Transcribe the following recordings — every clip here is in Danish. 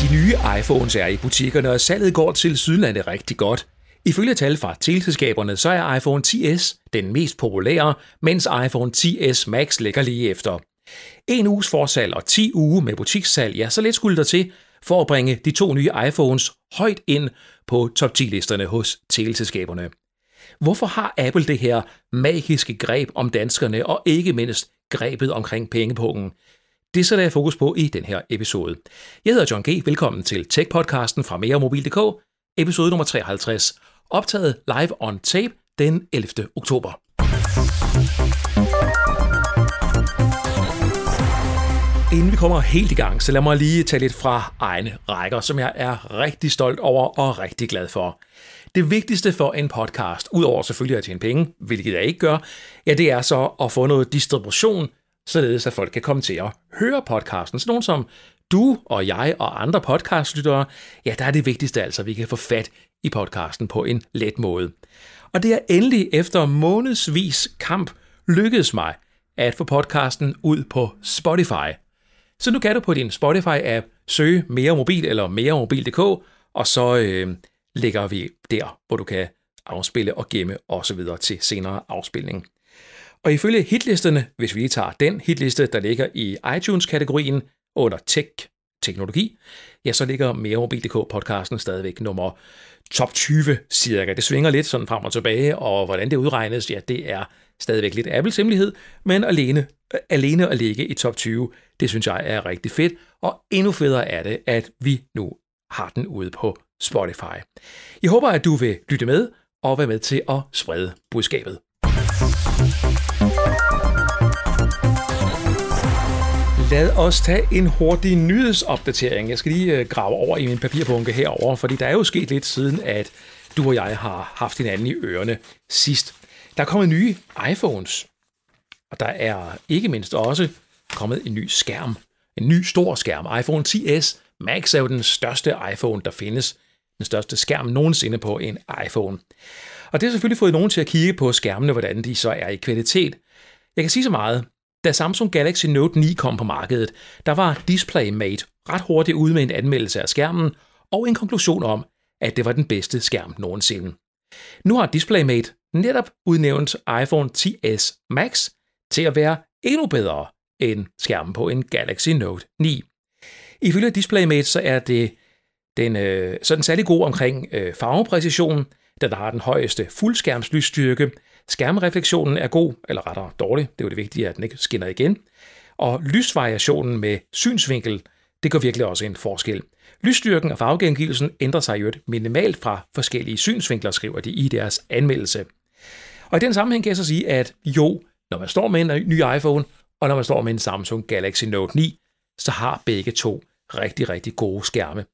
De nye iPhones er i butikkerne, og salget går til Sydlandet rigtig godt. Ifølge tal fra teleselskaberne, så er iPhone 10s den mest populære, mens iPhone 10s Max ligger lige efter. En uges forsalg og 10 uger med butikssalg, ja, så lidt skulle der til for at bringe de to nye iPhones højt ind på top 10-listerne hos teleselskaberne. Hvorfor har Apple det her magiske greb om danskerne, og ikke mindst grebet omkring pengepungen? Det sætter jeg fokus på i den her episode. Jeg hedder John G. Velkommen til Tech-podcasten fra meremobil.dk, episode nummer 53, optaget live on tape den 11. oktober. Inden vi kommer helt i gang, så lad mig lige tage lidt fra egne rækker, som jeg er rigtig stolt over og rigtig glad for. Det vigtigste for en podcast, udover selvfølgelig at tjene penge, hvilket jeg ikke gør, ja, det er så at få noget distribution, således at folk kan komme til at høre podcasten. Så nogen som du og jeg og andre podcastlyttere, ja, der er det vigtigste altså, at vi kan få fat i podcasten på en let måde. Og det er endelig efter månedsvis kamp lykkedes mig at få podcasten ud på Spotify. Så nu kan du på din Spotify-app søge mere mobil eller meremobil.dk, og så øh, lægger vi der, hvor du kan afspille og gemme osv. til senere afspilning. Og ifølge hitlisterne, hvis vi lige tager den hitliste, der ligger i iTunes-kategorien under tech, teknologi, ja, så ligger meremobil.dk podcasten stadigvæk nummer top 20 cirka. Det svinger lidt sådan frem og tilbage, og hvordan det udregnes, ja, det er stadigvæk lidt Apples hemmelighed, men alene, alene at ligge i top 20, det synes jeg er rigtig fedt, og endnu federe er det, at vi nu har den ude på Spotify. Jeg håber, at du vil lytte med og være med til at sprede budskabet. Lad os tage en hurtig nyhedsopdatering. Jeg skal lige øh, grave over i min papirbunke herover, fordi der er jo sket lidt siden, at du og jeg har haft hinanden i ørerne sidst. Der er kommet nye iPhones, og der er ikke mindst også kommet en ny skærm. En ny stor skærm. iPhone 10s Max er jo den største iPhone, der findes. Den største skærm nogensinde på en iPhone. Og det har selvfølgelig fået nogen til at kigge på skærmene, hvordan de så er i kvalitet. Jeg kan sige så meget. Da Samsung Galaxy Note 9 kom på markedet, der var DisplayMate ret hurtigt ude med en anmeldelse af skærmen og en konklusion om, at det var den bedste skærm nogensinde. Nu har DisplayMate netop udnævnt iPhone 10s Max til at være endnu bedre end skærmen på en Galaxy Note 9. Ifølge DisplayMate så er det den, øh, så er den særlig god omkring øh, farvepræcision, da der har den højeste fuldskærmslysstyrke. Skærmreflektionen er god, eller rettere dårlig, det er jo det vigtige, at den ikke skinner igen. Og lysvariationen med synsvinkel, det gør virkelig også en forskel. Lysstyrken og farvegengivelsen ændrer sig jo minimalt fra forskellige synsvinkler, skriver de i deres anmeldelse. Og i den sammenhæng kan jeg så sige, at jo, når man står med en ny iPhone, og når man står med en Samsung Galaxy Note 9, så har begge to rigtig, rigtig gode skærme.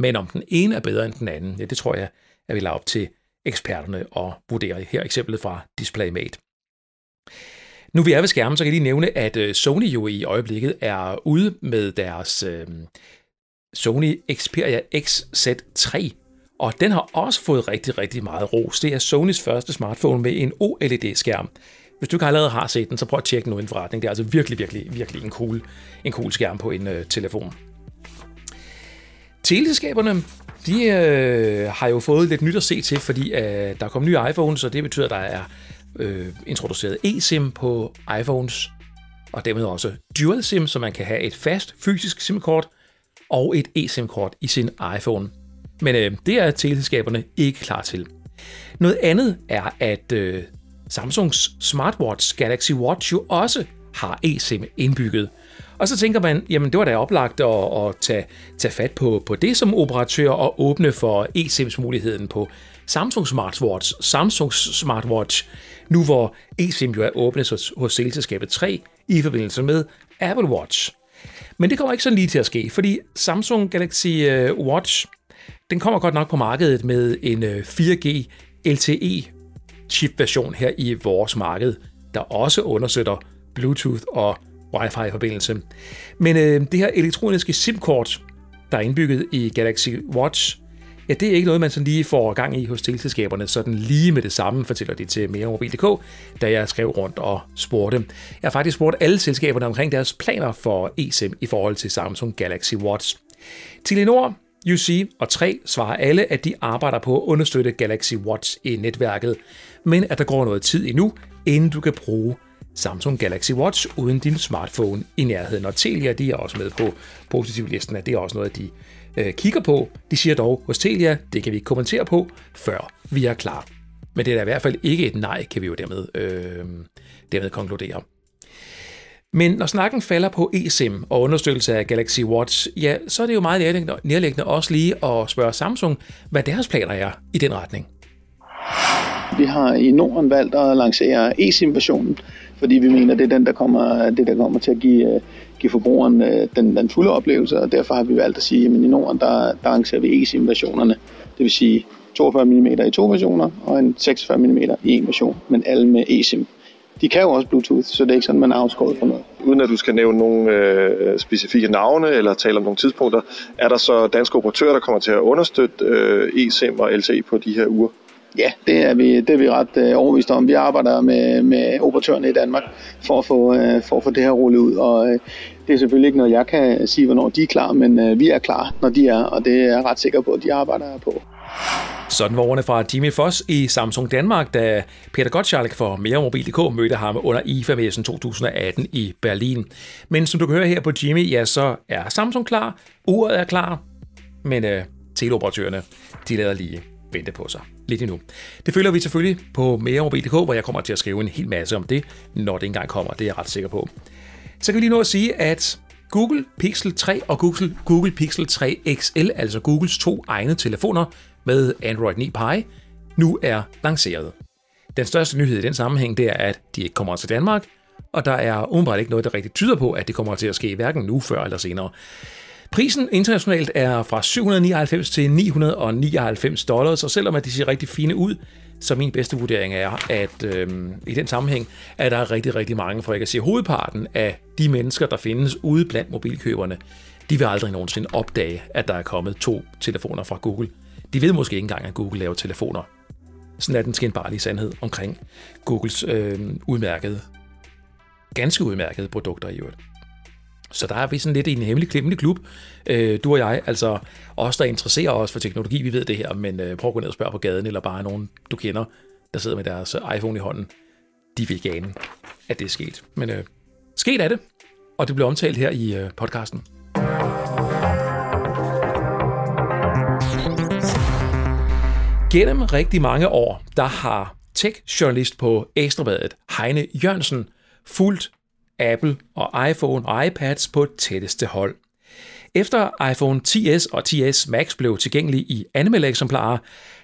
Men om den ene er bedre end den anden, ja, det tror jeg, at vi lader op til eksperterne at vurdere. Her eksemplet fra DisplayMate. Nu vi er ved skærmen, så kan jeg lige nævne, at øh, Sony jo i øjeblikket er ude med deres øh, Sony Xperia XZ3, og den har også fået rigtig, rigtig meget ros. Det er Sonys første smartphone med en OLED-skærm. Hvis du ikke allerede har set den, så prøv at tjekke den uden forretning. Det er altså virkelig, virkelig, virkelig en cool, en cool skærm på en øh, telefon. Teleselskaberne, de øh, har jo fået lidt nyt at se til, fordi øh, der er kommet nye iPhones, og det betyder, at der er øh, introduceret eSIM på iPhones, og dermed også Dual SIM, så man kan have et fast fysisk SIM-kort og et eSIM-kort i sin iPhone. Men øh, det er teleselskaberne ikke klar til. Noget andet er, at øh, Samsungs smartwatch Galaxy Watch jo også har eSIM indbygget. Og så tænker man, jamen det var da oplagt at, at tage, tage fat på, på det som operatør og åbne for eSIMs muligheden på Samsung Smartwatch, Samsung Smartwatch, nu hvor eSIM jo er åbnet hos, hos selskabet 3 i forbindelse med Apple Watch. Men det kommer ikke sådan lige til at ske, fordi Samsung Galaxy øh, Watch, den kommer godt nok på markedet med en øh, 4G LTE chip-version her i vores marked, der også understøtter Bluetooth og Wi-Fi-forbindelse. Men øh, det her elektroniske SIM-kort, der er indbygget i Galaxy Watch, ja, det er ikke noget, man sådan lige får gang i hos teleselskaberne, sådan lige med det samme, fortæller de til meremobil.dk, da jeg skrev rundt og spurgte. Jeg har faktisk spurgt alle selskaberne omkring deres planer for eSIM i forhold til Samsung Galaxy Watch. Telenor, UC og 3 svarer alle, at de arbejder på at understøtte Galaxy Watch i netværket, men at der går noget tid endnu, inden du kan bruge Samsung Galaxy Watch uden din smartphone i nærheden. Og Telia de er også med på positivlisten, at det er også noget, de øh, kigger på. De siger dog hos Telia, det kan vi ikke kommentere på, før vi er klar. Men det er da i hvert fald ikke et nej, kan vi jo dermed, øh, dermed konkludere. Men når snakken falder på eSIM og understøttelse af Galaxy Watch, ja, så er det jo meget nærliggende, nærliggende også lige at spørge Samsung, hvad deres planer er i den retning. Vi har i Norden valgt at lancere eSIM-versionen, fordi vi mener, det er den, der kommer, det, der kommer til at give, øh, give forbrugeren øh, den, den fulde oplevelse, og derfor har vi valgt at sige, at i Norden, der, der arrangerer vi eSIM-versionerne, det vil sige 42 mm i to versioner og en 46 mm i en version, men alle med eSIM. De kan jo også Bluetooth, så det er ikke sådan, man er afskåret for noget. Uden at du skal nævne nogle øh, specifikke navne eller tale om nogle tidspunkter, er der så danske operatører, der kommer til at understøtte øh, eSIM og LTE på de her uger? Ja, det er vi, det er vi ret øh, overvist om. Vi arbejder med, med operatørerne i Danmark for at, få, øh, for at få det her rullet ud, og øh, det er selvfølgelig ikke noget, jeg kan sige, hvornår de er klar, men øh, vi er klar, når de er, og det er jeg ret sikker på, at de arbejder på. Sådan var ordene fra Jimmy Foss i Samsung Danmark, da Peter Gottschalk for Meremobil.dk mødte ham under IFA-messen 2018 i Berlin. Men som du kan høre her på Jimmy, ja, så er Samsung klar, uret er klar, men øh, teleoperatørerne, de lader lige vente på sig lidt endnu. Det følger vi selvfølgelig på meremobil.dk, hvor jeg kommer til at skrive en hel masse om det, når det engang kommer, det er jeg ret sikker på. Så kan vi lige nå at sige, at Google Pixel 3 og Google, Google Pixel 3 XL, altså Googles to egne telefoner med Android 9 Pie, nu er lanceret. Den største nyhed i den sammenhæng, det er, at de ikke kommer til Danmark, og der er åbenbart ikke noget, der rigtig tyder på, at det kommer til at ske hverken nu, før eller senere. Prisen internationalt er fra 799 til 999 dollars, og selvom at de ser rigtig fine ud, så min bedste vurdering er, at øh, i den sammenhæng er der rigtig, rigtig mange, for jeg kan sige hovedparten af de mennesker, der findes ude blandt mobilkøberne, de vil aldrig nogensinde opdage, at der er kommet to telefoner fra Google. De ved måske ikke engang, at Google laver telefoner. Sådan er den skinbarlige sandhed omkring Googles øh, udmærkede, ganske udmærkede produkter i øvrigt. Så der er vi sådan lidt i en hemmelig klemmelig klub, øh, du og jeg, altså os, der interesserer os for teknologi, vi ved det her, men øh, prøv at gå ned og spørge på gaden, eller bare nogen, du kender, der sidder med deres øh, iPhone i hånden. De vil ikke ane, at det er sket. Men øh, sket er det, og det bliver omtalt her i øh, podcasten. Gennem rigtig mange år, der har tech-journalist på Ekstrabladet, Heine Jørgensen, fulgt Apple og iPhone og iPads på tætteste hold. Efter iPhone 10s og 10s Max blev tilgængelige i anmeldeeksemplarer,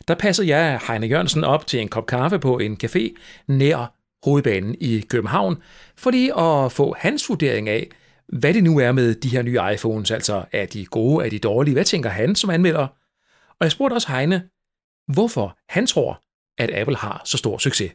der passede jeg Heine Jørgensen op til en kop kaffe på en café nær hovedbanen i København, fordi at få hans vurdering af, hvad det nu er med de her nye iPhones, altså er de gode, er de dårlige, hvad tænker han som anmelder? Og jeg spurgte også Heine, hvorfor han tror, at Apple har så stor succes.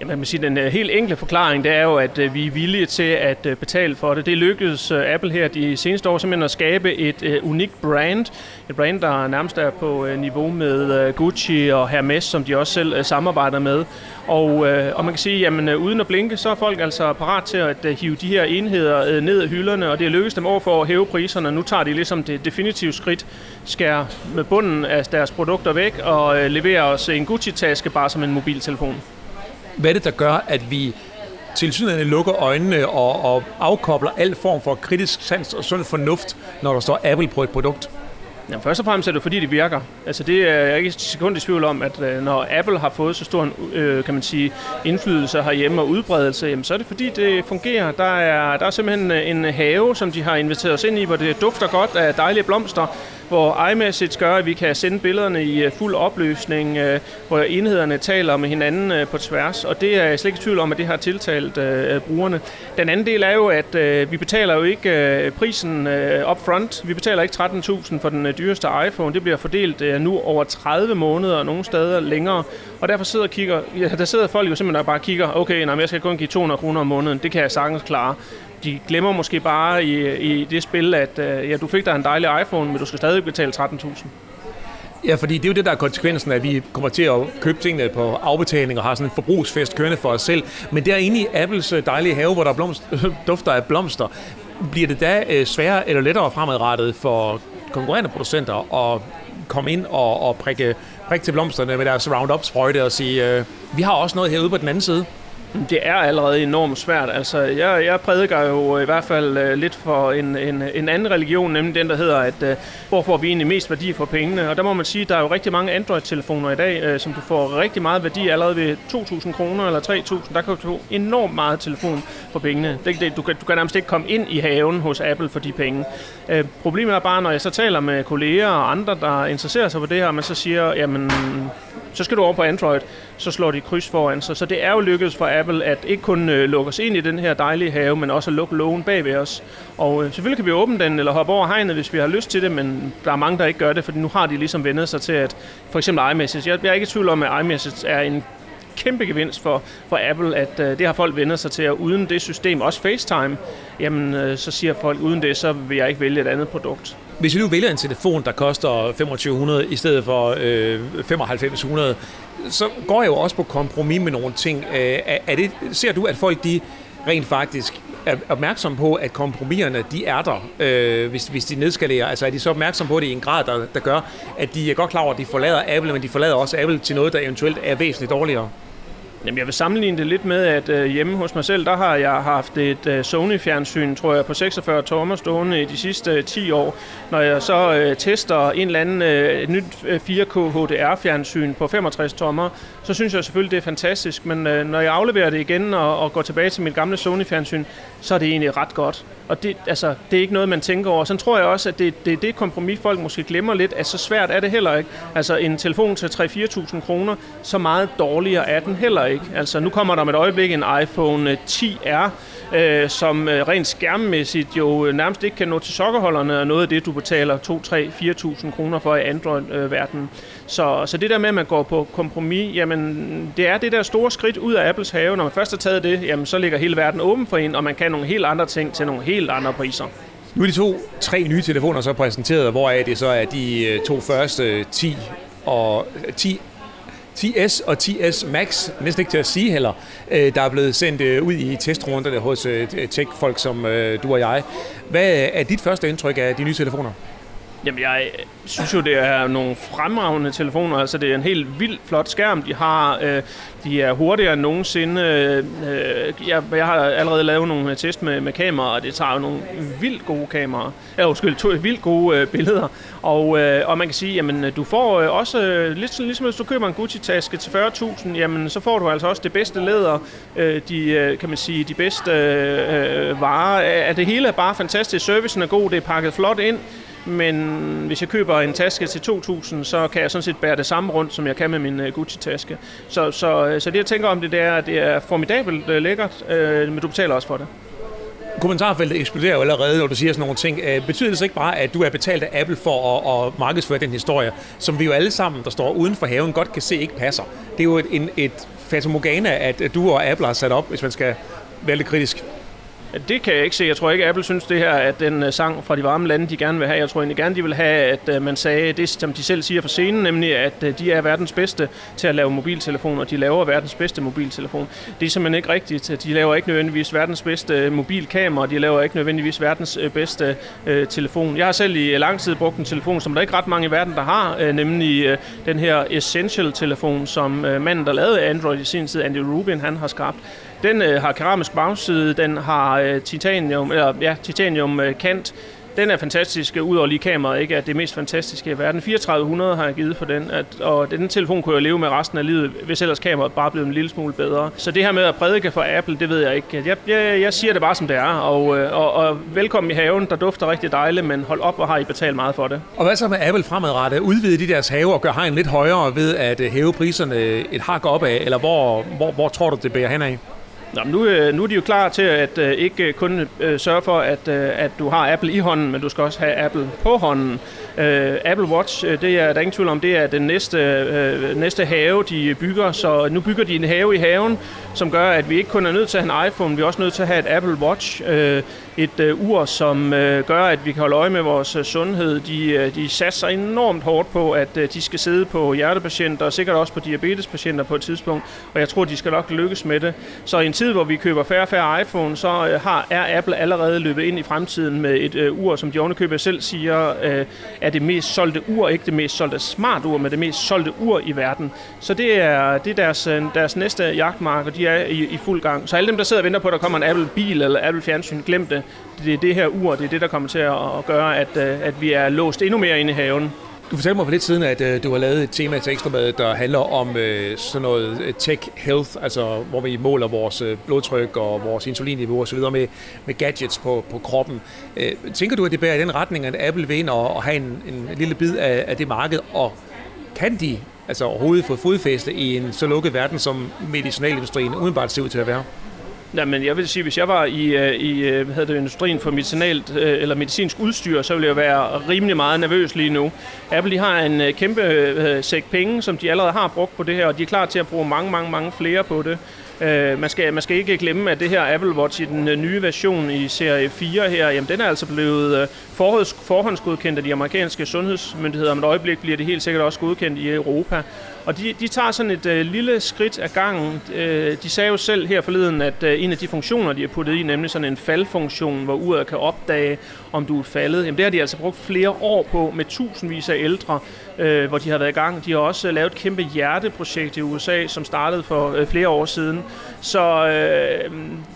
Jamen, man sige, den øh, helt enkle forklaring, det er jo, at øh, vi er villige til at øh, betale for det. Det lykkedes Apple her de seneste år simpelthen at skabe et unikt brand. Et brand, der nærmest er på niveau med Gucci og Hermes, som de også selv samarbejder med. Og, og man kan sige, jamen uden at blinke, så er folk altså parat til at hive de her enheder ned af hylderne, og det er lykkedes dem over for at hæve priserne. Nu tager de ligesom det definitive skridt, skærer med bunden af deres produkter væk og leverer os en Gucci-taske bare som en mobiltelefon. Hvad er det, der gør, at vi tilsyneladende lukker øjnene og, og afkobler al form for kritisk sans og sund fornuft, når der står Apple på et produkt? Jamen, først og fremmest er det fordi, det virker. Altså, det er jeg ikke et sekund i tvivl om, at øh, når Apple har fået så stor en, øh, kan man sige, indflydelse herhjemme og udbredelse, jamen, så er det fordi, det fungerer. Der er, der er simpelthen en øh, have, som de har inviteret os ind i, hvor det dufter godt af dejlige blomster hvor iMessage gør, at vi kan sende billederne i øh, fuld opløsning, øh, hvor enhederne taler med hinanden øh, på tværs, og det er jeg slet ikke i tvivl om, at det har tiltalt brugerne. Den anden del er jo, at vi betaler jo ikke prisen upfront. Vi betaler ikke 13.000 for den dyreste iPhone. Det bliver fordelt nu over 30 måneder, og nogle steder længere. Og derfor sidder, kigger, ja, der sidder folk jo simpelthen bare kigger, okay, nej, jeg skal kun give 200 kroner om måneden. Det kan jeg sagtens klare de glemmer måske bare i, i det spil, at øh, ja, du fik dig en dejlig iPhone, men du skal stadig betale 13.000. Ja, fordi det er jo det, der er konsekvensen, at vi kommer til at købe tingene på afbetaling og har sådan en forbrugsfest kørende for os selv. Men derinde i Apples øh, dejlige have, hvor der blomst, dufter af blomster, bliver det da øh, sværere eller lettere fremadrettet for konkurrerende producenter at komme ind og, og prikke, prikke til blomsterne med deres Roundup-sprøjte og sige, øh, vi har også noget herude på den anden side. Mm. Det er allerede enormt svært. Altså, jeg, jeg prædiker jo øh, i hvert fald uh, lidt for en, en, en anden religion, nemlig den, der hedder, at uh, hvor får vi egentlig mest værdi for pengene? Og der må man sige, at der er jo rigtig mange Android-telefoner i dag, uh, som du får rigtig meget værdi allerede ved 2.000 kroner eller 3.000. Der kan du få enormt meget telefon for pengene. Det, det, du, kan, du kan nærmest ikke komme ind i haven hos Apple for de penge. Uh, problemet er bare, når jeg så taler med kolleger og andre, der interesserer sig for det her, man så siger, jamen så skal du over på Android, så slår de kryds foran sig. Så det er jo lykkedes for Apple at ikke kun øh, lukke os ind i den her dejlige have, men også at lukke lågen bag ved os. Og øh, selvfølgelig kan vi åbne den eller hoppe over hegnet, hvis vi har lyst til det, men der er mange, der ikke gør det, for nu har de ligesom vendet sig til, at for eksempel iMessage. Jeg, jeg er ikke i tvivl om, at iMessage er en kæmpe gevinst for, for Apple, at øh, det har folk vendt sig til, og uden det system, også FaceTime, jamen øh, så siger folk, uden det, så vil jeg ikke vælge et andet produkt. Hvis vi nu vælger en telefon, der koster 2500 i stedet for øh, 9500, så går jeg jo også på kompromis med nogle ting. Øh, er, er det, ser du, at folk de rent faktisk er opmærksomme på, at kompromiserne de er der, øh, hvis, hvis de nedskalerer? Altså er de så opmærksomme på det i en grad, der, der gør, at de er godt klar over, at de forlader Apple, men de forlader også Apple til noget, der eventuelt er væsentligt dårligere? Jamen, jeg vil sammenligne det lidt med, at øh, hjemme hos mig selv, der har jeg haft et øh, Sony-fjernsyn, tror jeg, på 46 tommer stående i de sidste øh, 10 år. Når jeg så øh, tester en eller anden øh, nyt øh, 4K HDR-fjernsyn på 65 tommer, så synes jeg selvfølgelig, det er fantastisk. Men øh, når jeg afleverer det igen og, og går tilbage til mit gamle Sony-fjernsyn, så er det egentlig ret godt. Og det, altså, det er ikke noget, man tænker over. Så tror jeg også, at det, det, det kompromis, folk måske glemmer lidt, at så svært er det heller ikke. Altså en telefon til 3-4.000 kroner, så meget dårligere er den heller ikke. Altså nu kommer der om et øjeblik en iPhone øh, 10R, øh, som øh, rent skærmmæssigt jo øh, nærmest ikke kan nå til sokkerholderne, og noget af det, du betaler 2, 3, 4.000 kroner for i Android-verdenen. Så, så det der med, at man går på kompromis, jamen det er det der store skridt ud af Apples have. Når man først har taget det, jamen så ligger hele verden åben for en, og man kan nogle helt andre ting til nogle helt andre priser. Nu er de to, tre nye telefoner så præsenteret, hvor er det så er de øh, to første 10 og 10 10S og 10S Max, næsten ikke til at sige heller, øh, der er blevet sendt øh, ud i testrunderne hos øh, tech-folk som du og jeg. Hvad er dit første indtryk af de nye telefoner? Jamen, jeg synes jo, det er nogle fremragende telefoner. Altså, det er en helt vildt flot skærm, de har. Øh, de er hurtigere end nogensinde. Øh, jeg, jeg har allerede lavet nogle øh, test med, med kameraer, og det tager jo nogle vildt gode kameraer. Ja, undskyld, to vildt gode øh, billeder. Og, øh, og man kan sige, jamen, du får øh, også, øh, lidt ligesom hvis du køber en Gucci-taske til 40.000, jamen, så får du altså også det bedste læder, øh, de, øh, kan man sige, de bedste øh, øh varer. At det hele er bare fantastisk. Servicen er god, det er pakket flot ind. Men hvis jeg køber en taske til 2.000, så kan jeg sådan set bære det samme rundt, som jeg kan med min øh, Gucci-taske. Så, så, øh, så det jeg tænker om det, det er, at det er formidabelt øh, lækkert, men du betaler også for det. Kommentarfeltet eksploderer jo allerede, når du siger sådan nogle ting. Betyder det så ikke bare, at du er betalt af Apple for at, at markedsføre den historie, som vi jo alle sammen, der står uden for haven, godt kan se ikke passer? Det er jo et, en, et fatamorgana, at du og Apple har sat op, hvis man skal være lidt kritisk. Det kan jeg ikke se. Jeg tror ikke, Apple synes det her, at den øh, sang fra de varme lande, de gerne vil have. Jeg tror egentlig gerne, de vil have, at øh, man sagde det, som de selv siger for scenen, nemlig at øh, de er verdens bedste til at lave mobiltelefoner. De laver verdens bedste mobiltelefon. Det er simpelthen ikke rigtigt. De laver ikke nødvendigvis verdens bedste mobilkamera. De laver ikke nødvendigvis verdens bedste telefon. Jeg har selv i lang tid brugt en telefon, som der ikke ret mange i verden, der har, nemlig den her Essential-telefon, som manden, der lavede Android i sin tid, Andy Rubin, han har skabt. Den øh, har keramisk bagside, den har øh, titanium, eller, ja, titanium øh, kant, den er fantastisk, øh, ud over lige kameraet, ikke? At det er mest fantastiske i verden. 3400 har jeg givet for den, at, og den telefon kunne jeg leve med resten af livet, hvis ellers kameraet bare blev en lille smule bedre. Så det her med at prædike for Apple, det ved jeg ikke. Jeg, jeg, jeg siger det bare som det er, og, øh, og, og velkommen i haven, der dufter rigtig dejligt, men hold op, hvor har I betalt meget for det. Og hvad så med Apple fremadrettet? Udvide de deres have og gøre hegn lidt højere ved at øh, hæve priserne et hak op af, eller hvor, hvor, hvor tror du, det bærer hen af? Nå, nu, øh, nu er de jo klar til at øh, ikke øh, kun sørge for, at, at du har Apple i hånden, men du skal også have Apple på hånden. Apple Watch, det er der er ingen tvivl om, det er den næste, næste have, de bygger. Så nu bygger de en have i haven, som gør, at vi ikke kun er nødt til at have en iPhone, vi er også nødt til at have et Apple Watch et øh, ur, som øh, gør, at vi kan holde øje med vores øh, sundhed. De, de satser enormt hårdt på, at de skal sidde på hjertepatienter og sikkert også på diabetespatienter på et tidspunkt. Og jeg tror, de skal nok lykkes med det. Så i en tid, hvor vi køber færre og færre iPhone, så har, er Apple allerede løbet ind i fremtiden med et ur, som de ovenikøbet selv siger, er det mest solgte ur, ikke det mest solgte smart ur, men det mest solgte ur i verden. Så det er, det er deres, deres næste jagtmark, og de er i, i fuld gang. Så alle dem, der sidder og venter på, at der kommer en Apple-bil eller Apple-fjernsyn, glem det det er det her ur, det er det, der kommer til at gøre, at, øh, at vi er låst endnu mere inde i haven. Du fortalte mig for lidt siden, at uh, du har lavet et tema til Ekstrabladet, der handler om øh, sådan noget tech health, altså hvor vi måler vores blodtryk og vores insulinniveau osv. Med, med gadgets på, på kroppen. Tænker du, at det bærer i den retning, at Apple vil ind og, og have en, en lille bid af, af det marked, og kan de altså overhovedet få fodfæste i en så lukket verden, som medicinalindustrien udenbart ser ud til at være? Jamen, jeg vil sige, hvis jeg var i, øh, i øh, hvad hedder det, industrien for medicinalt øh, eller medicinsk udstyr, så ville jeg være rimelig meget nervøs lige nu. Apple de har en kæmpe sæk penge, som de allerede har brugt på det her, og de er klar til at bruge mange, mange, mange flere på det. Uh, man, skal, man skal ikke glemme, at det her Apple Watch i den nye version i serie 4 her, jamen den er altså blevet forhånds, forhåndsgodkendt af de amerikanske sundhedsmyndigheder. Om et øjeblik bliver det helt sikkert også godkendt i Europa. Og de, de tager sådan et øh, lille skridt af gangen. Øh, de sagde jo selv her forleden, at øh, en af de funktioner, de har puttet i, nemlig sådan en faldfunktion, hvor uret kan opdage, om du er faldet, jamen det har de altså brugt flere år på med tusindvis af ældre, øh, hvor de har været i gang. De har også øh, lavet et kæmpe hjerteprojekt i USA, som startede for øh, flere år siden. Så øh,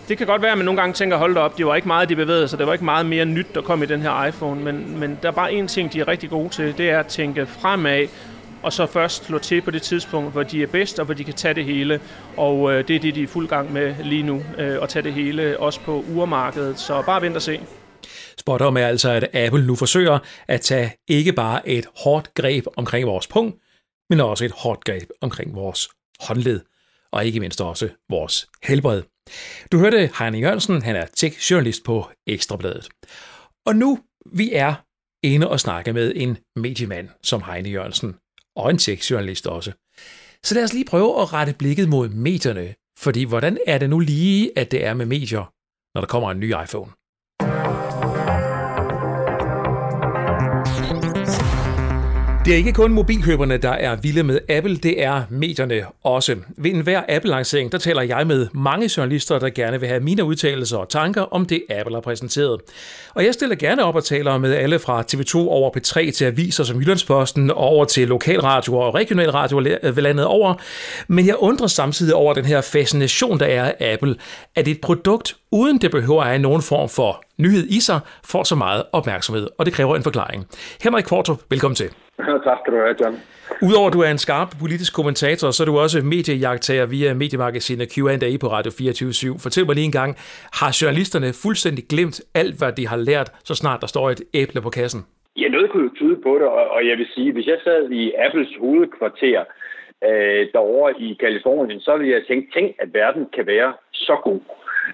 det kan godt være, at man nogle gange tænker, hold da op, det var ikke meget, de bevægede sig. Det var ikke meget mere nyt, der kom i den her iPhone. Men, men der er bare en ting, de er rigtig gode til, det er at tænke fremad og så først slå til på det tidspunkt, hvor de er bedst, og hvor de kan tage det hele. Og øh, det er det, de er fuld gang med lige nu, øh, at tage det hele, også på urmarkedet. Så bare vent og se. Spot er altså, at Apple nu forsøger at tage ikke bare et hårdt greb omkring vores punkt, men også et hårdt greb omkring vores håndled, og ikke mindst også vores helbred. Du hørte Heine Jørgensen, han er tech-journalist på Ekstrabladet. Og nu vi er inde og snakke med en mediemand som Heine Jørgensen og en tech-journalist også. Så lad os lige prøve at rette blikket mod medierne, fordi hvordan er det nu lige, at det er med medier, når der kommer en ny iPhone? Det er ikke kun mobilkøberne, der er vilde med Apple, det er medierne også. Ved enhver Apple-lancering, der taler jeg med mange journalister, der gerne vil have mine udtalelser og tanker om det, Apple har præsenteret. Og jeg stiller gerne op og taler med alle fra TV2 over P3 til aviser som Jyllandsposten, over til lokalradio og regionalradio landet over. Men jeg undrer samtidig over den her fascination, der er af Apple, at et produkt, uden det behøver at have nogen form for nyhed i sig, får så meget opmærksomhed, og det kræver en forklaring. Henrik Kvartrup, velkommen til. tak skal du have, John. Udover at du er en skarp politisk kommentator, så er du også mediejagtager via mediemagasinet Q&A på Radio 24 Fortæl mig lige en gang, har journalisterne fuldstændig glemt alt, hvad de har lært, så snart der står et æble på kassen? Ja, noget kunne jo tyde på det, og jeg vil sige, hvis jeg sad i Apples hovedkvarter øh, derovre i Kalifornien, så ville jeg tænke, tænk, at verden kan være så god.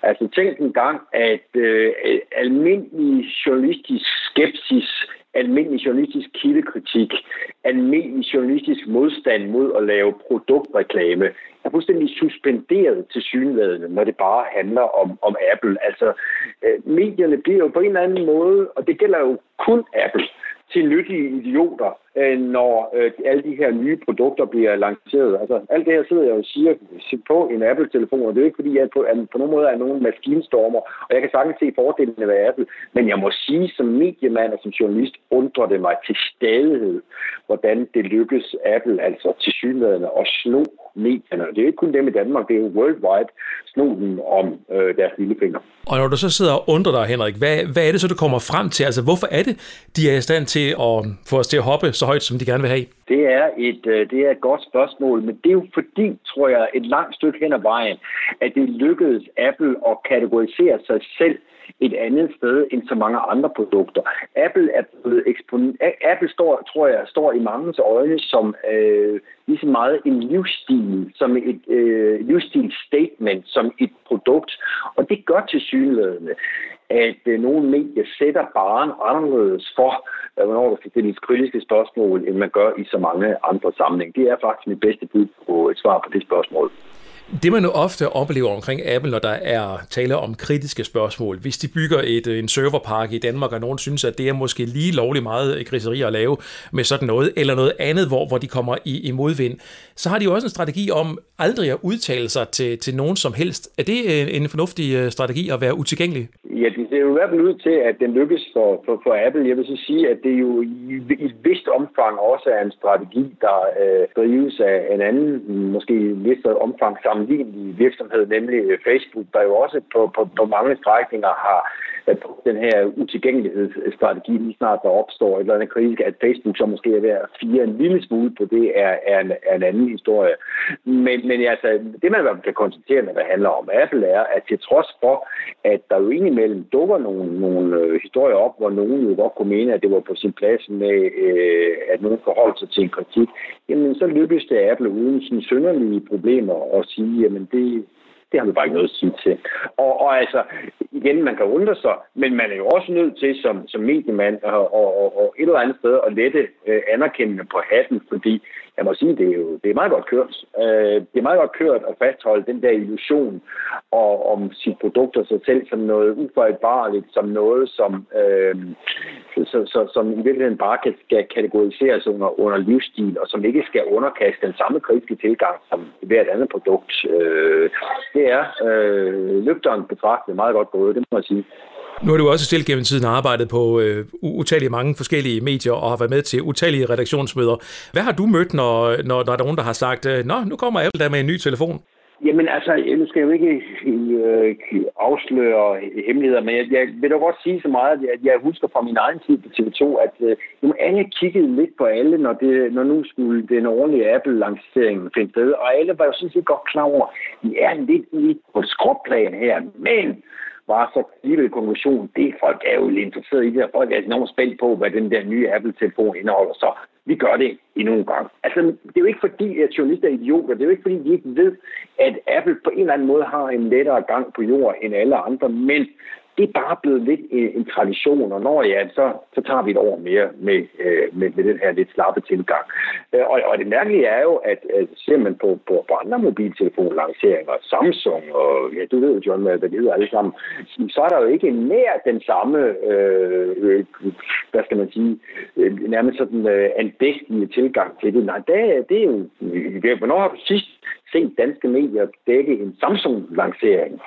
Altså tænk en gang, at øh, almindelig journalistisk skepsis almindelig journalistisk kildekritik, almindelig journalistisk modstand mod at lave produktreklame, er fuldstændig suspenderet til synlædende, når det bare handler om, om Apple. Altså, øh, medierne bliver jo på en eller anden måde, og det gælder jo kun Apple, til nyttige idioter, øh, når øh, alle de her nye produkter bliver lanceret. Altså, alt det her sidder jeg og siger på en Apple-telefon, og det er ikke, fordi jeg på, på nogen måde er nogen maskinstormer, og jeg kan sagtens se fordelene ved Apple, men jeg må sige, som mediemand og som journalist, undrer det mig til stadighed, hvordan det lykkes Apple altså til synligheden at sno medierne. Det er ikke kun dem i Danmark, det er jo worldwide, sno dem om øh, deres lillefinger. Og når du så sidder og undrer dig, Henrik, hvad, hvad er det så, du kommer frem til? Altså, hvorfor er det, de er i stand til at få os til at hoppe så højt, som de gerne vil have? Det er et, øh, det er et godt spørgsmål, men det er jo fordi, tror jeg, et langt stykke hen ad vejen, at det lykkedes Apple at kategorisere sig selv et andet sted end så mange andre produkter. Apple er blevet ekspon- Apple står, tror jeg, står i mangens øjne som øh, lige så meget en livsstil, som et øh, livsstil statement, som et produkt. Og det gør til synlædende, at øh, nogle medier sætter baren anderledes for, øh, hvornår der skal stilles kritiske spørgsmål, end man gør i så mange andre sammenhæng. Det er faktisk mit bedste bud på et svar på det spørgsmål. Det man jo ofte oplever omkring Apple, når der er tale om kritiske spørgsmål, hvis de bygger et, øh, en serverpark i Danmark, og nogen synes, at det er måske lige lovlig meget øh, griseri at lave med sådan noget, eller noget andet, hvor, hvor de kommer i, i modvind, så har de jo også en strategi om aldrig at udtale sig til, til nogen som helst. Er det øh, en fornuftig strategi at være utilgængelig? Ja, det ser jo i hvert fald ud til, at den lykkes for, for, for Apple. Jeg vil så sige, at det jo i, i et vist omfang også er en strategi, der øh, drives af en anden, måske i et vist omfang sammenlignelige virksomhed, nemlig øh, Facebook, der jo også på, på, på mange strækninger har øh, den her utilgængelighedsstrategi, lige snart der opstår et eller andet kritisk, at Facebook så måske er ved at fire en lille smule på det, er, er, en, er en anden historie. Men, men altså, det man kan konstatere, når det handler om Apple, er, at til trods for, at der jo indimellem dukker nogle, nogle øh, historier op, hvor nogen jo godt kunne mene, at det var på sin plads med, øh, at nogen forholdt sig til en kritik, jamen så lykkedes det Apple uden sine synderlige problemer at sige, jamen det, det har vi bare ikke noget at sige til. Og, og altså, igen, man kan undre sig, men man er jo også nødt til som, som mediemand og, og, og et eller andet sted at lette øh, anerkendende på hatten, fordi jeg må sige, det er jo det er meget godt kørt. Øh, det er meget godt kørt at fastholde den der illusion og, om sit produkt og sig selv som noget ufejlbarligt, som noget, som, øh, så, så, som i virkeligheden bare kan, skal kategoriseres under, under livsstil, og som ikke skal underkaste den samme kritiske tilgang som hvert andet produkt. Øh, det er øh, løfteren betragtet meget godt gået, det må jeg sige. Nu har du også selv gennem tiden arbejdet på øh, utallige mange forskellige medier og har været med til utallige redaktionsmøder. Hvad har du mødt, når, når der er nogen, der har sagt, øh, Nå, nu kommer Apple der med en ny telefon? Jamen altså, øh, nu skal jeg jo ikke øh, afsløre hemmeligheder, men jeg, jeg vil da godt sige så meget, at jeg husker fra min egen tid på TV2, at øh, alle kiggede lidt på alle, når, det, når nu skulle den ordentlige Apple-lancering finde sted, og alle var jo sådan set godt klar over, at vi er lidt, lidt på skråplan her, men var så alligevel konklusion, det folk er jo lidt interesseret i det, og folk er enormt spændt på, hvad den der nye Apple-telefon indeholder, så vi gør det endnu en gang. Altså, det er jo ikke fordi, at journalister er idioter, det er jo ikke fordi, de ikke ved, at Apple på en eller anden måde har en lettere gang på jord end alle andre, men det er bare blevet lidt en, en tradition, og når ja, så, så tager vi et år mere med, øh, med, med den her lidt slappe tilgang. Øh, og, og det mærkelige er jo, at, at ser man på, på, på andre mobiltelefonlanceringer, Samsung og ja, du ved jo, John, hvad det hedder alle sammen, så er der jo ikke nær den samme, øh, øh, hvad skal man sige, øh, nærmest sådan øh, andægtige tilgang til det. Nej, det, det er jo, hvornår har du sidst set danske medier dække en Samsung-lancering?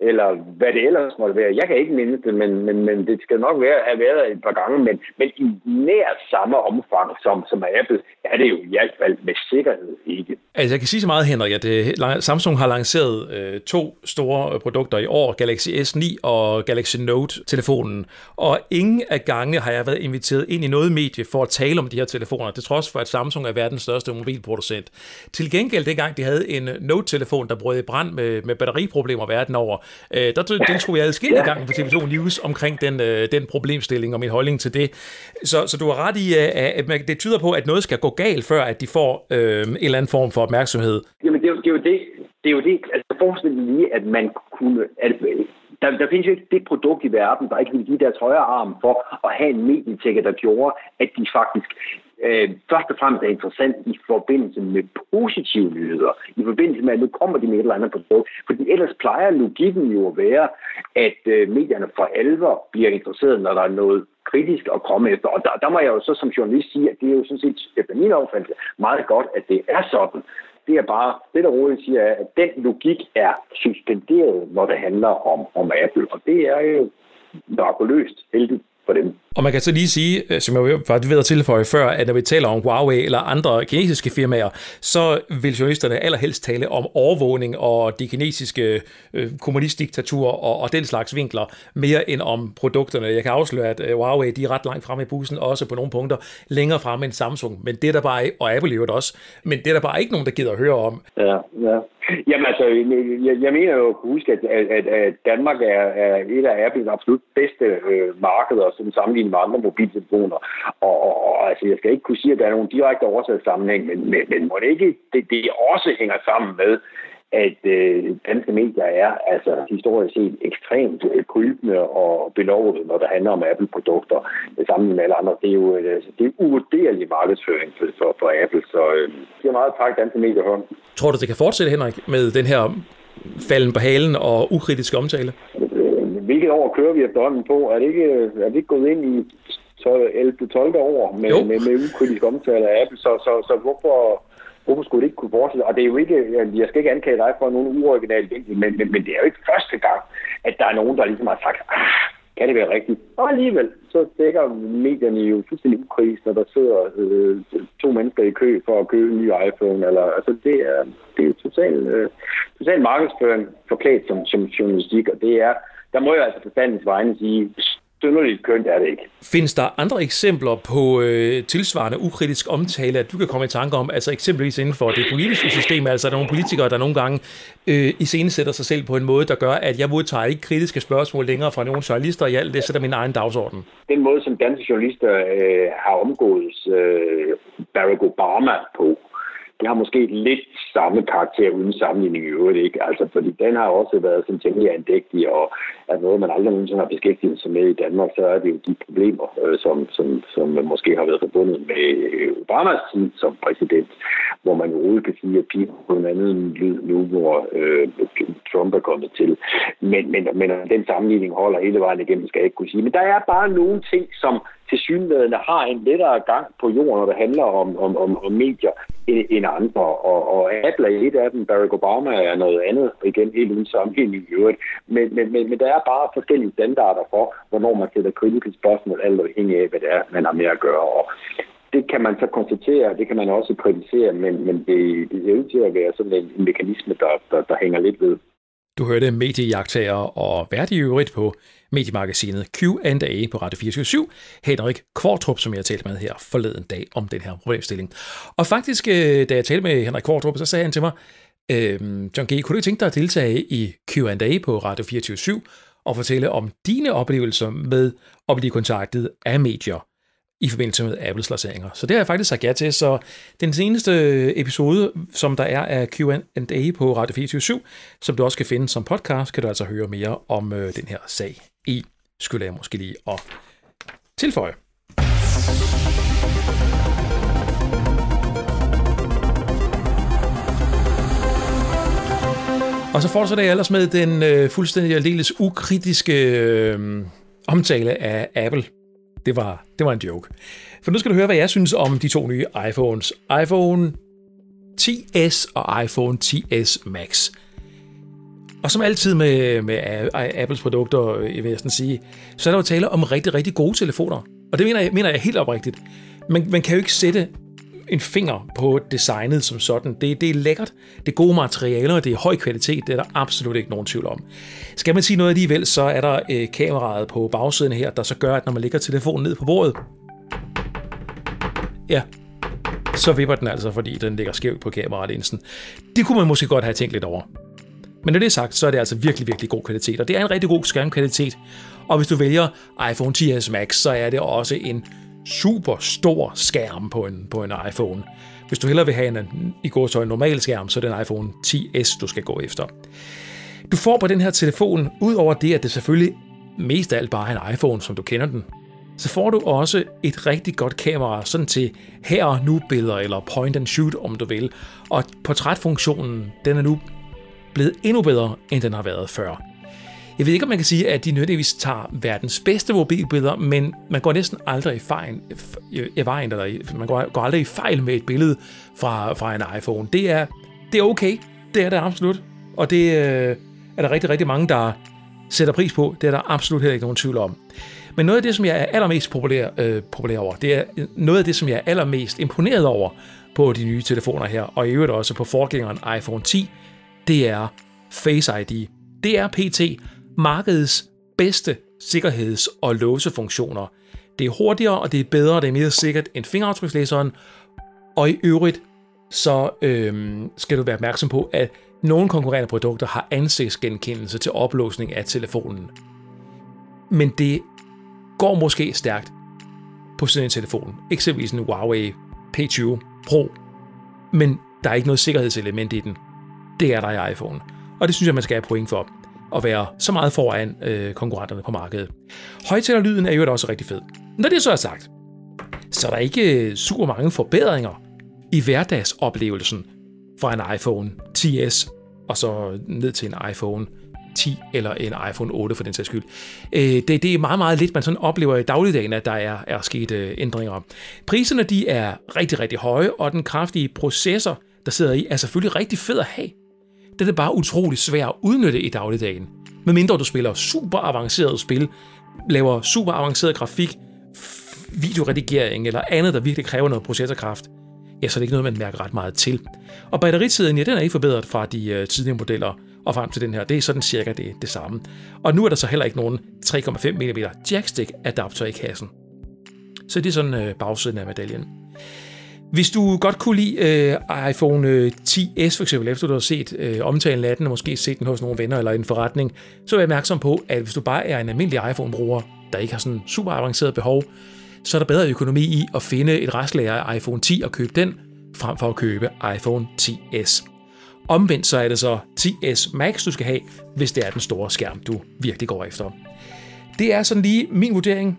Eller hvad det ellers måtte være. Jeg kan ikke minde det, men, men, men det skal nok være, have været et par gange, men, men i nær samme omfang som, som Apple er det jo i hvert fald med sikkerhed ikke. Altså jeg kan sige så meget, Henrik, at øh, Samsung har lanceret øh, to store øh, produkter i år, Galaxy S9 og Galaxy Note-telefonen, og ingen af gange har jeg været inviteret ind i noget medie for at tale om de her telefoner, til trods for, at Samsung er verdens største mobilproducent. Til gengæld, dengang de havde en øh, Note-telefon, der brød i brand med, med batteriproblemer verden over, Øh, der deltog jeg adskillige ja. gange på TV2 News omkring den, øh, den problemstilling og min holdning til det. Så, så du har ret i, at det tyder på, at noget skal gå galt, før at de får øh, en eller anden form for opmærksomhed. Jamen, det er jo det. Er jo det. Det er jo det. Altså, forestil dig lige, at man kunne... At, der, der findes jo ikke det produkt i verden, der ikke ville give deres højre arm for at have en medietækker, der gjorde, at de faktisk øh, først og fremmest er interessant i forbindelse med positive nyheder, i forbindelse med, at nu kommer de med et eller andet produkt. Fordi ellers plejer logikken jo at være, at øh, medierne for alvor bliver interesseret, når der er noget kritisk at komme efter. Og der, der må jeg jo så som journalist sige, at det er jo sådan set, efter min opfattelse, meget godt, at det er sådan. Det er bare, det der roligt siger, at den logik er suspenderet, når det handler om, om Apple. Og det er jo mirakuløst heldigt for dem. Og man kan så lige sige, øh, som jeg var ved at tilføje før, at når vi taler om Huawei eller andre kinesiske firmaer, så vil journalisterne allerhelst tale om overvågning og de kinesiske øh, kommunistdiktaturer og, og den slags vinkler, mere end om produkterne. Jeg kan afsløre, at øh, Huawei de er ret langt fremme i bussen, også på nogle punkter længere fremme end Samsung. Men det er der bare, og Apple i også, men det er der bare ikke nogen, der gider at høre om. Ja, ja. Jamen altså, jeg, jeg mener jo at huske, at, at, at Danmark er, er et af Apples absolut bedste øh, markeder, som sammenlignet med andre mobiltelefoner. Og, og, og altså, jeg skal ikke kunne sige, at der er nogen direkte årsagssammenhæng, men, men, men må det ikke det, det også hænger sammen med, at øh, danske medier er altså historisk set ekstremt øh, krybende og belovet, når det handler om Apple-produkter. Det samme med alle andre. Det er jo øh, det er uvurderlig markedsføring for, for, Apple, så øh, det er meget tak danske medier for. Tror du, det kan fortsætte, Henrik, med den her falden på halen og ukritiske omtale? Øh, hvilket år kører vi efterhånden på? Er det ikke, er det ikke gået ind i 11. 12. år med, med, med ukritisk omtale af Apple? Så, så, så hvorfor hvorfor skulle det ikke kunne fortsætte? Og det er jo ikke, jeg skal ikke anklage dig for nogen uoriginal vinkel, men, men, men det er jo ikke første gang, at der er nogen, der ligesom har sagt, ah, kan det være rigtigt? Og alligevel, så dækker medierne jo fuldstændig ukris, når der sidder øh, to mennesker i kø for at købe en ny iPhone. Eller, altså det er, det er total, øh, total markedsføring forklædt som, som journalistik, og det er, der må jeg altså på standens vegne sige, synderligt kønt er det ikke. Findes der andre eksempler på øh, tilsvarende ukritisk omtale, at du kan komme i tanke om, altså eksempelvis inden for det politiske system, altså der er nogle politikere, der nogle gange øh, iscenesætter sig selv på en måde, der gør, at jeg modtager ikke kritiske spørgsmål længere fra nogle journalister, jeg det sætter min egen dagsorden. Den måde, som danske journalister øh, har omgået øh, Barack Obama på, det har måske lidt samme karakter uden sammenligning i øvrigt, ikke? Altså, fordi den har også været sådan temmelig andægtig, og er noget, man aldrig nogensinde har beskæftiget sig med i Danmark, så er det jo de problemer, øh, som, som, som måske har været forbundet med øh, Obamas tid som præsident, hvor man jo kan sige, at piger på en anden lyd nu, hvor øh, Trump er kommet til. Men, men, men den sammenligning holder hele vejen igennem, skal jeg ikke kunne sige. Men der er bare nogle ting, som til synligheden har en lettere gang på jorden, når det handler om, om, om, om medier, end, end andre. Og, og Apple er et af dem, Barack Obama er noget andet, igen helt uden sammenligning i øvrigt. Men, men, men, men der er bare forskellige standarder for, hvornår man sætter kritiske spørgsmål, alt afhængig af, hvad det er, man har med at gøre. Og det kan man så konstatere, det kan man også kritisere, men, men det, det ser ud til at være sådan en, en mekanisme, der, der, der hænger lidt ved. Du hørte mediejagtager og vært i øvrigt på mediemagasinet Q&A på Radio 24 Henrik Kvartrup, som jeg talte med her forleden dag om den her problemstilling. Og faktisk, øh, da jeg talte med Henrik Kvartrup, så sagde han til mig, øh, John G., kunne du tænke dig at deltage i Q&A på Radio 24 og fortælle om dine oplevelser med at blive kontaktet af medier i forbindelse med Apples lanceringer. Så det har jeg faktisk sagt ja til. Så den seneste episode, som der er af Q&A på Radio 24 som du også kan finde som podcast, kan du altså høre mere om øh, den her sag i, skulle jeg måske lige at tilføje. Og så fortsætter jeg ellers med den øh, fuldstændig aldeles ukritiske øh, omtale af Apple det var, det var en joke. For nu skal du høre, hvad jeg synes om de to nye iPhones. iPhone 10s og iPhone 10s Max. Og som altid med, med Apples produkter, jeg vil jeg sådan sige, så er der jo tale om rigtig, rigtig gode telefoner. Og det mener jeg, mener jeg helt oprigtigt. Man, man kan jo ikke sætte en finger på designet som sådan. Det, det er lækkert, det er gode materialer, det er høj kvalitet, det er der absolut ikke nogen tvivl om. Skal man sige noget alligevel, så er der øh, kameraet på bagsiden her, der så gør, at når man lægger telefonen ned på bordet, ja, så vipper den altså, fordi den ligger skævt på kameralinsen. Det kunne man måske godt have tænkt lidt over. Men når det er sagt, så er det altså virkelig, virkelig god kvalitet, og det er en rigtig god skærmkvalitet. Og hvis du vælger iPhone 10s Max, så er det også en super stor skærm på en, på en iPhone. Hvis du hellere vil have en, i går så en normal skærm, så er det en iPhone 10s, du skal gå efter. Du får på den her telefon, udover det, at det selvfølgelig mest af alt bare er en iPhone, som du kender den, så får du også et rigtig godt kamera, sådan til her og nu billeder, eller point and shoot, om du vil. Og portrætfunktionen, den er nu blevet endnu bedre, end den har været før. Jeg ved ikke, om man kan sige, at de nødvendigvis tager verdens bedste mobilbilleder, men man går næsten aldrig i fejl, i vejen, eller man går, går aldrig i fejl med et billede fra, fra en iPhone. Det er, det er okay. Det er det absolut. Og det øh, er der rigtig, rigtig mange, der sætter pris på. Det er der absolut heller ikke nogen tvivl om. Men noget af det, som jeg er allermest populær, øh, populær over, det er noget af det, som jeg er allermest imponeret over på de nye telefoner her, og i øvrigt også på forgængeren iPhone 10, det er Face ID. Det er PT markedets bedste sikkerheds- og låsefunktioner. Det er hurtigere, og det er bedre, og det er mere sikkert end fingeraftrykslæseren. Og i øvrigt, så øhm, skal du være opmærksom på, at Nogle konkurrerende produkter har ansigtsgenkendelse til oplåsning af telefonen. Men det går måske stærkt på sådan en telefon. Eksempelvis en Huawei P20 Pro. Men der er ikke noget sikkerhedselement i den. Det er der i iPhone. Og det synes jeg, man skal have point for at være så meget foran øh, konkurrenterne på markedet. Højtalerlyden er jo også rigtig fed. Når det så er sagt, så er der ikke øh, super mange forbedringer i hverdagsoplevelsen fra en iPhone 10s og så ned til en iPhone 10 eller en iPhone 8 for den sags skyld. Øh, det, det er meget, meget lidt, man sådan oplever i dagligdagen, at der er, er sket øh, ændringer. Priserne de er rigtig, rigtig høje, og den kraftige processor, der sidder i, er selvfølgelig rigtig fed at have. Det er bare utrolig svært at udnytte i dagligdagen. Medmindre du spiller super avanceret spil, laver super avanceret grafik, videoredigering eller andet, der virkelig kræver noget processorkraft, ja, så er det ikke noget, man mærker ret meget til. Og batteritiden, ja, den er ikke forbedret fra de øh, tidligere modeller og frem til den her. Det er sådan cirka det, det samme. Og nu er der så heller ikke nogen 3,5 mm jackstick adapter i kassen. Så det er sådan øh, bagsiden af medaljen. Hvis du godt kunne lide øh, iPhone øh, 10s for eksempel, efter du har set øh, omtalen af den, og måske set den hos nogle venner eller i en forretning, så er jeg opmærksom på, at hvis du bare er en almindelig iPhone-bruger, der ikke har sådan super avanceret behov, så er der bedre økonomi i at finde et restlager af iPhone 10 og købe den, frem for at købe iPhone 10s. Omvendt så er det så 10s Max, du skal have, hvis det er den store skærm, du virkelig går efter. Det er sådan lige min vurdering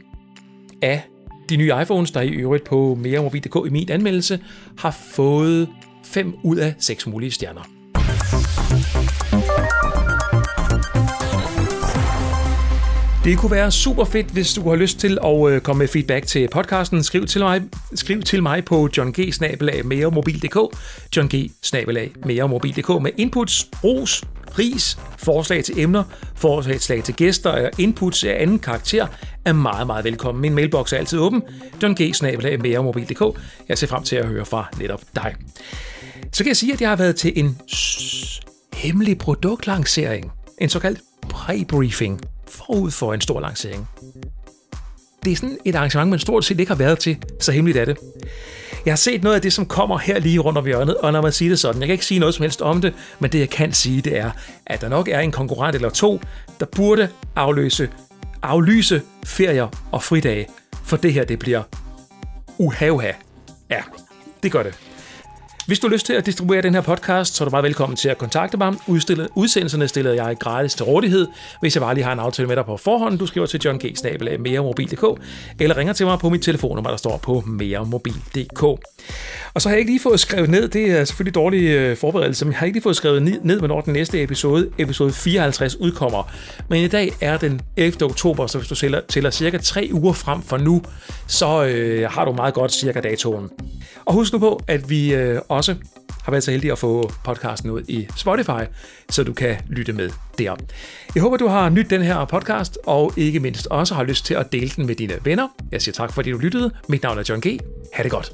af de nye iPhones, der i øvrigt på meremobil.dk i min anmeldelse har fået 5 ud af 6 mulige stjerner. Det kunne være super fedt, hvis du har lyst til at øh, komme med feedback til podcasten. Skriv til mig, skriv til mig på johng-meremobil.dk med inputs, ros, pris, forslag til emner, forslag til gæster og inputs af anden karakter er meget, meget velkommen. Min mailbox er altid åben, johng-meremobil.dk. Jeg ser frem til at høre fra netop dig. Så kan jeg sige, at jeg har været til en hemmelig produktlancering. En såkaldt pre-briefing forud for en stor lancering. Det er sådan et arrangement, man stort set ikke har været til, så hemmeligt er det. Jeg har set noget af det, som kommer her lige rundt om hjørnet, og når man siger det sådan, jeg kan ikke sige noget som helst om det, men det jeg kan sige, det er, at der nok er en konkurrent eller to, der burde afløse, aflyse ferier og fridage, for det her, det bliver uhavha. Ja, det gør det. Hvis du har lyst til at distribuere den her podcast, så er du meget velkommen til at kontakte mig. Udstille, udsendelserne stiller jeg gratis til rådighed, hvis jeg bare lige har en aftale med dig på forhånd. Du skriver til John G. meremobil.dk eller ringer til mig på mit telefonnummer, der står på meremobil.dk. Og så har jeg ikke lige fået skrevet ned, det er selvfølgelig dårlig øh, forberedelse, men jeg har ikke lige fået skrevet ned, hvornår den næste episode, episode 54, udkommer. Men i dag er den 11. oktober, så hvis du tæller, tæller cirka 3 uger frem for nu, så øh, har du meget godt cirka datoen. Og husk nu på, at vi øh, også har været så heldig at få podcasten ud i Spotify, så du kan lytte med der. Jeg håber, du har nydt den her podcast, og ikke mindst også har lyst til at dele den med dine venner. Jeg siger tak, fordi du lyttede. Mit navn er John G. Ha' det godt.